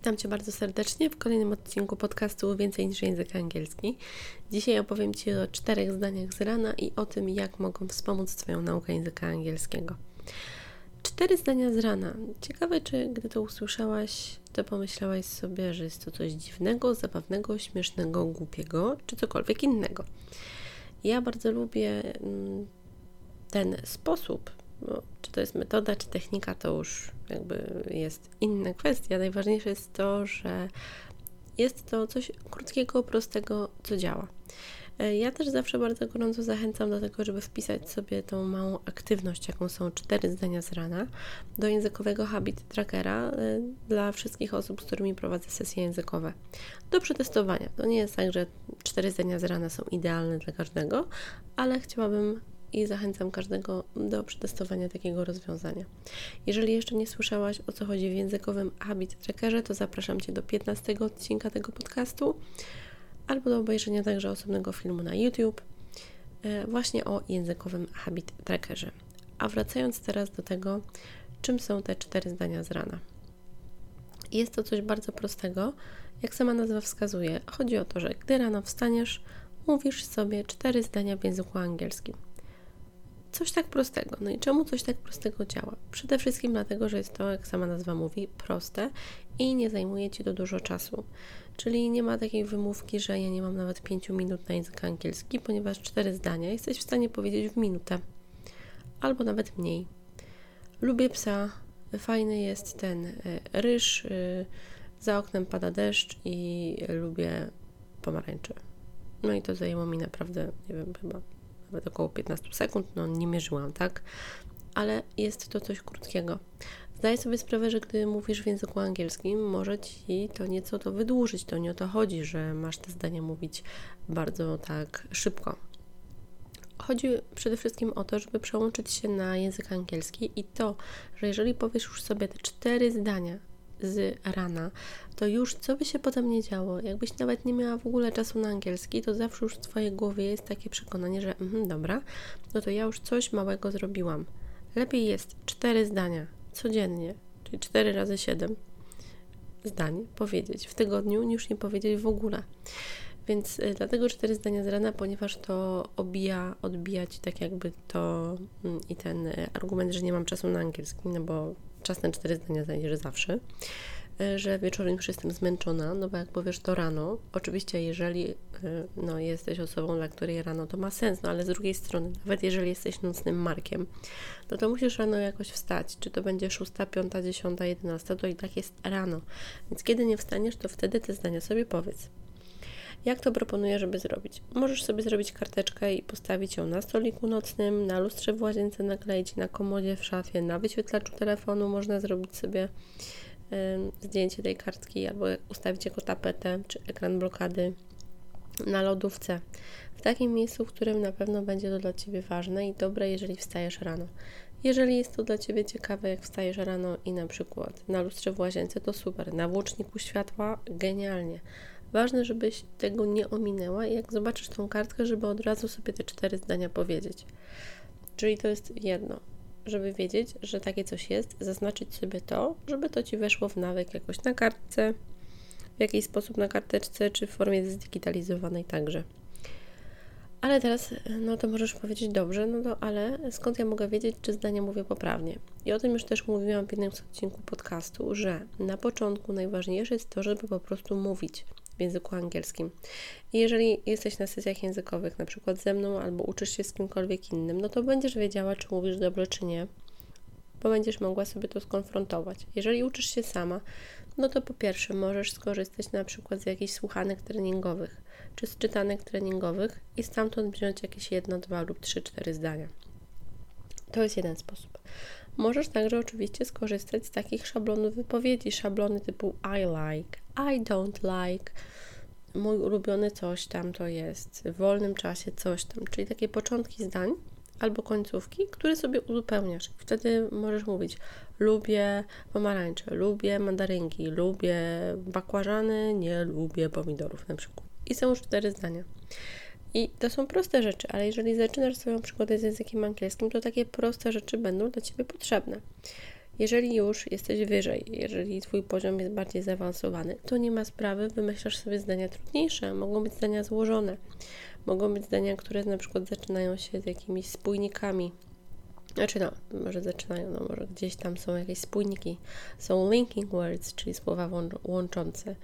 Witam Cię bardzo serdecznie w kolejnym odcinku podcastu Więcej niż język angielski. Dzisiaj opowiem Ci o czterech zdaniach z rana i o tym, jak mogą wspomóc Twoją naukę języka angielskiego. Cztery zdania z rana. Ciekawe, czy gdy to usłyszałaś, to pomyślałaś sobie, że jest to coś dziwnego, zabawnego, śmiesznego, głupiego, czy cokolwiek innego. Ja bardzo lubię mm, ten sposób, no, czy to jest metoda, czy technika, to już jakby jest inna kwestia. Najważniejsze jest to, że jest to coś krótkiego, prostego, co działa. E, ja też zawsze bardzo gorąco zachęcam do tego, żeby wpisać sobie tą małą aktywność, jaką są cztery zdania z rana, do językowego habit trackera e, dla wszystkich osób, z którymi prowadzę sesje językowe. Do przetestowania. To nie jest tak, że cztery zdania z rana są idealne dla każdego, ale chciałabym i zachęcam każdego do przetestowania takiego rozwiązania. Jeżeli jeszcze nie słyszałaś o co chodzi w językowym Habit Trackerze, to zapraszam Cię do 15 odcinka tego podcastu albo do obejrzenia także osobnego filmu na YouTube e, właśnie o językowym Habit Trackerze. A wracając teraz do tego, czym są te cztery zdania z rana. Jest to coś bardzo prostego, jak sama nazwa wskazuje. Chodzi o to, że gdy rano wstaniesz, mówisz sobie cztery zdania w języku angielskim. Coś tak prostego. No i czemu coś tak prostego działa? Przede wszystkim dlatego, że jest to, jak sama nazwa mówi, proste i nie zajmuje Ci to dużo czasu. Czyli nie ma takiej wymówki, że ja nie mam nawet 5 minut na język angielski, ponieważ cztery zdania jesteś w stanie powiedzieć w minutę albo nawet mniej. Lubię psa, fajny jest ten e, ryż, e, za oknem pada deszcz i lubię pomarańcze. No i to zajęło mi naprawdę, nie wiem, chyba nawet około 15 sekund, no nie mierzyłam, tak? Ale jest to coś krótkiego. Zdaję sobie sprawę, że gdy mówisz w języku angielskim, może ci to nieco to wydłużyć. To nie o to chodzi, że masz te zdania mówić bardzo tak szybko. Chodzi przede wszystkim o to, żeby przełączyć się na język angielski i to, że jeżeli powiesz już sobie te cztery zdania z rana, to już co by się potem nie działo, jakbyś nawet nie miała w ogóle czasu na angielski, to zawsze już w Twojej głowie jest takie przekonanie, że mm, dobra, no to ja już coś małego zrobiłam. Lepiej jest cztery zdania codziennie, czyli cztery razy siedem zdań powiedzieć w tygodniu, niż nie powiedzieć w ogóle. Więc y, dlatego cztery zdania z rana, ponieważ to obija, odbijać tak jakby to mm, i ten y, argument, że nie mam czasu na angielski, no bo czas na cztery zdania znajdziesz zawsze, e, że wieczorem już jestem zmęczona, no bo jak powiesz to rano, oczywiście jeżeli e, no, jesteś osobą, dla której rano to ma sens, no ale z drugiej strony, nawet jeżeli jesteś nocnym markiem, no to musisz rano jakoś wstać, czy to będzie 6, 5, 10, 11, to i tak jest rano, więc kiedy nie wstaniesz, to wtedy te zdania sobie powiedz. Jak to proponuję, żeby zrobić? Możesz sobie zrobić karteczkę i postawić ją na stoliku nocnym, na lustrze w łazience, nakleić na komodzie w szafie, na wyświetlaczu telefonu można zrobić sobie y, zdjęcie tej kartki albo ustawić jako tapetę czy ekran blokady na lodówce. W takim miejscu, w którym na pewno będzie to dla Ciebie ważne i dobre, jeżeli wstajesz rano. Jeżeli jest to dla Ciebie ciekawe, jak wstajesz rano i na przykład na lustrze w łazience, to super. Na włóczniku światła genialnie. Ważne, żebyś tego nie ominęła i jak zobaczysz tą kartkę, żeby od razu sobie te cztery zdania powiedzieć. Czyli to jest jedno, żeby wiedzieć, że takie coś jest, zaznaczyć sobie to, żeby to ci weszło w nawyk jakoś na kartce, w jakiś sposób na karteczce, czy w formie zdigitalizowanej także. Ale teraz, no to możesz powiedzieć dobrze, no to ale skąd ja mogę wiedzieć, czy zdania mówię poprawnie? I o tym już też mówiłam w jednym odcinku podcastu, że na początku najważniejsze jest to, żeby po prostu mówić w języku angielskim. I jeżeli jesteś na sesjach językowych, na przykład ze mną, albo uczysz się z kimkolwiek innym, no to będziesz wiedziała, czy mówisz dobrze, czy nie, bo będziesz mogła sobie to skonfrontować. Jeżeli uczysz się sama, no to po pierwsze możesz skorzystać na przykład z jakichś słuchanek treningowych, czy z czytanek treningowych i stamtąd wziąć jakieś jedno, dwa lub trzy, cztery zdania. To jest jeden sposób. Możesz także oczywiście skorzystać z takich szablonów wypowiedzi, szablony typu I like, I don't like, mój ulubiony coś tam to jest, w wolnym czasie coś tam, czyli takie początki zdań albo końcówki, które sobie uzupełniasz. Wtedy możesz mówić: lubię pomarańcze, lubię mandarynki, lubię bakłażany, nie lubię pomidorów na przykład. I są już cztery zdania. I to są proste rzeczy, ale jeżeli zaczynasz swoją przygodę z językiem angielskim, to takie proste rzeczy będą dla Ciebie potrzebne. Jeżeli już jesteś wyżej, jeżeli Twój poziom jest bardziej zaawansowany, to nie ma sprawy, wymyślasz sobie zdania trudniejsze. Mogą być zdania złożone, mogą być zdania, które na przykład zaczynają się z jakimiś spójnikami. Znaczy no, może zaczynają, no może gdzieś tam są jakieś spójniki. Są linking words, czyli słowa łączące.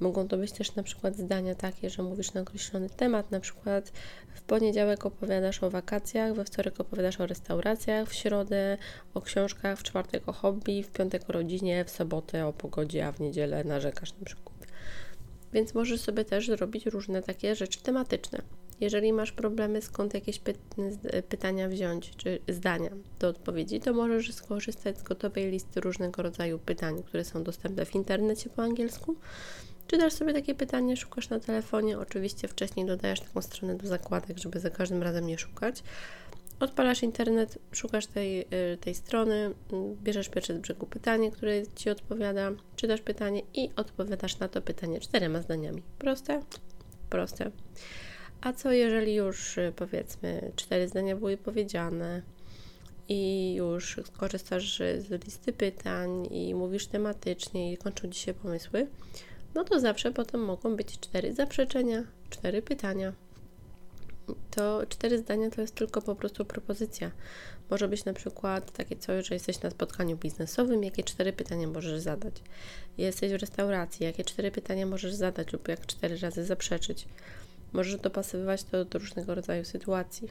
Mogą to być też na przykład zdania takie, że mówisz na określony temat, na przykład w poniedziałek opowiadasz o wakacjach, we wtorek opowiadasz o restauracjach, w środę o książkach, w czwartek o hobby, w piątek o rodzinie, w sobotę o pogodzie, a w niedzielę narzekasz na przykład. Więc możesz sobie też zrobić różne takie rzeczy tematyczne. Jeżeli masz problemy, skąd jakieś py pytania wziąć, czy zdania do odpowiedzi, to możesz skorzystać z gotowej listy różnego rodzaju pytań, które są dostępne w internecie po angielsku. Czy dasz sobie takie pytanie, szukasz na telefonie, oczywiście wcześniej dodajesz taką stronę do zakładek, żeby za każdym razem nie szukać. Odpalasz internet, szukasz tej, y, tej strony, bierzesz pierwsze z brzegu pytanie, które Ci odpowiada, czytasz pytanie i odpowiadasz na to pytanie czterema zdaniami. Proste? Proste. A co jeżeli już y, powiedzmy cztery zdania były powiedziane i już korzystasz z listy pytań i mówisz tematycznie i kończą Ci się pomysły, no to zawsze potem mogą być cztery zaprzeczenia, cztery pytania. To cztery zdania to jest tylko po prostu propozycja. Może być na przykład takie coś, że jesteś na spotkaniu biznesowym, jakie cztery pytania możesz zadać. Jesteś w restauracji, jakie cztery pytania możesz zadać lub jak cztery razy zaprzeczyć. Możesz dopasowywać to do różnego rodzaju sytuacji.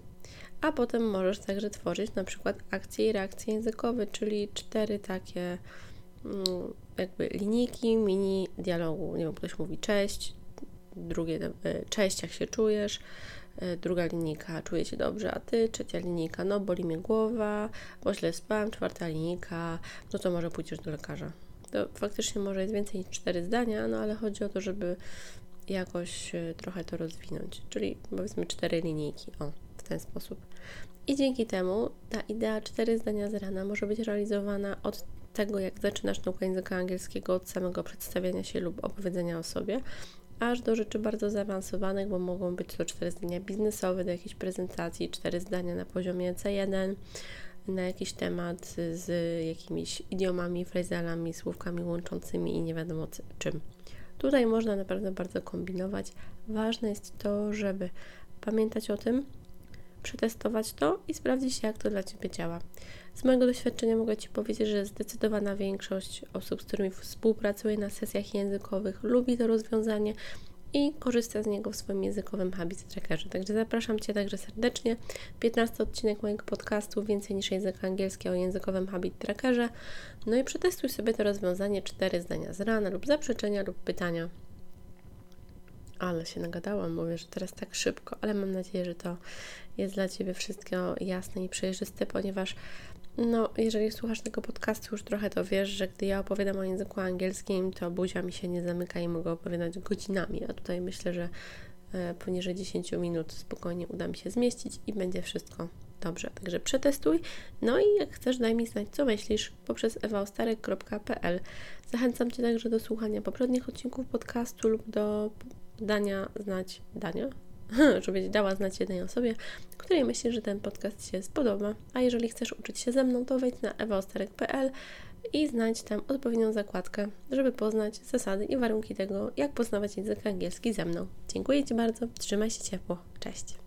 A potem możesz także tworzyć na przykład akcje i reakcje językowe, czyli cztery takie mm, jakby linijki, mini dialogu. Nie wiem, ktoś mówi cześć, drugie e, cześć, jak się czujesz, e, druga linijka czuję się dobrze, a ty, trzecia linijka no boli mnie głowa, bo źle czwarta linijka, no to może pójdziesz do lekarza. To faktycznie może jest więcej niż cztery zdania, no ale chodzi o to, żeby jakoś e, trochę to rozwinąć, czyli powiedzmy cztery linijki, o, w ten sposób. I dzięki temu ta idea cztery zdania z rana może być realizowana od tego, jak zaczynasz naukę języka angielskiego, od samego przedstawiania się lub opowiedzenia o sobie, aż do rzeczy bardzo zaawansowanych, bo mogą być to cztery zdania biznesowe do jakiejś prezentacji, cztery zdania na poziomie C1, na jakiś temat z jakimiś idiomami, frazalami, słówkami łączącymi i nie wiadomo czym. Tutaj można naprawdę bardzo kombinować. Ważne jest to, żeby pamiętać o tym, przetestować to i sprawdzić, jak to dla Ciebie działa. Z mojego doświadczenia mogę Ci powiedzieć, że zdecydowana większość osób, z którymi współpracuję na sesjach językowych, lubi to rozwiązanie i korzysta z niego w swoim językowym habit trackerze. Także zapraszam Cię także serdecznie. 15 odcinek mojego podcastu Więcej niż język angielski o językowym habit trackerze. No i przetestuj sobie to rozwiązanie cztery zdania z rana lub zaprzeczenia lub pytania. Ale się nagadałam, mówię, że teraz tak szybko, ale mam nadzieję, że to jest dla Ciebie wszystko jasne i przejrzyste, ponieważ no, jeżeli słuchasz tego podcastu już trochę, to wiesz, że gdy ja opowiadam o języku angielskim, to buzia mi się nie zamyka i mogę opowiadać godzinami, a tutaj myślę, że e, poniżej 10 minut spokojnie uda mi się zmieścić i będzie wszystko dobrze. Także przetestuj. No i jak chcesz, daj mi znać, co myślisz poprzez ewaostarek.pl. Zachęcam Cię także do słuchania poprzednich odcinków podcastu lub do dania znać, dania? Żebyś dała znać jednej osobie, której myślisz, że ten podcast się spodoba. A jeżeli chcesz uczyć się ze mną, to wejdź na ewaosterek.pl i znajdź tam odpowiednią zakładkę, żeby poznać zasady i warunki tego, jak poznawać język angielski ze mną. Dziękuję Ci bardzo, trzymaj się ciepło, cześć!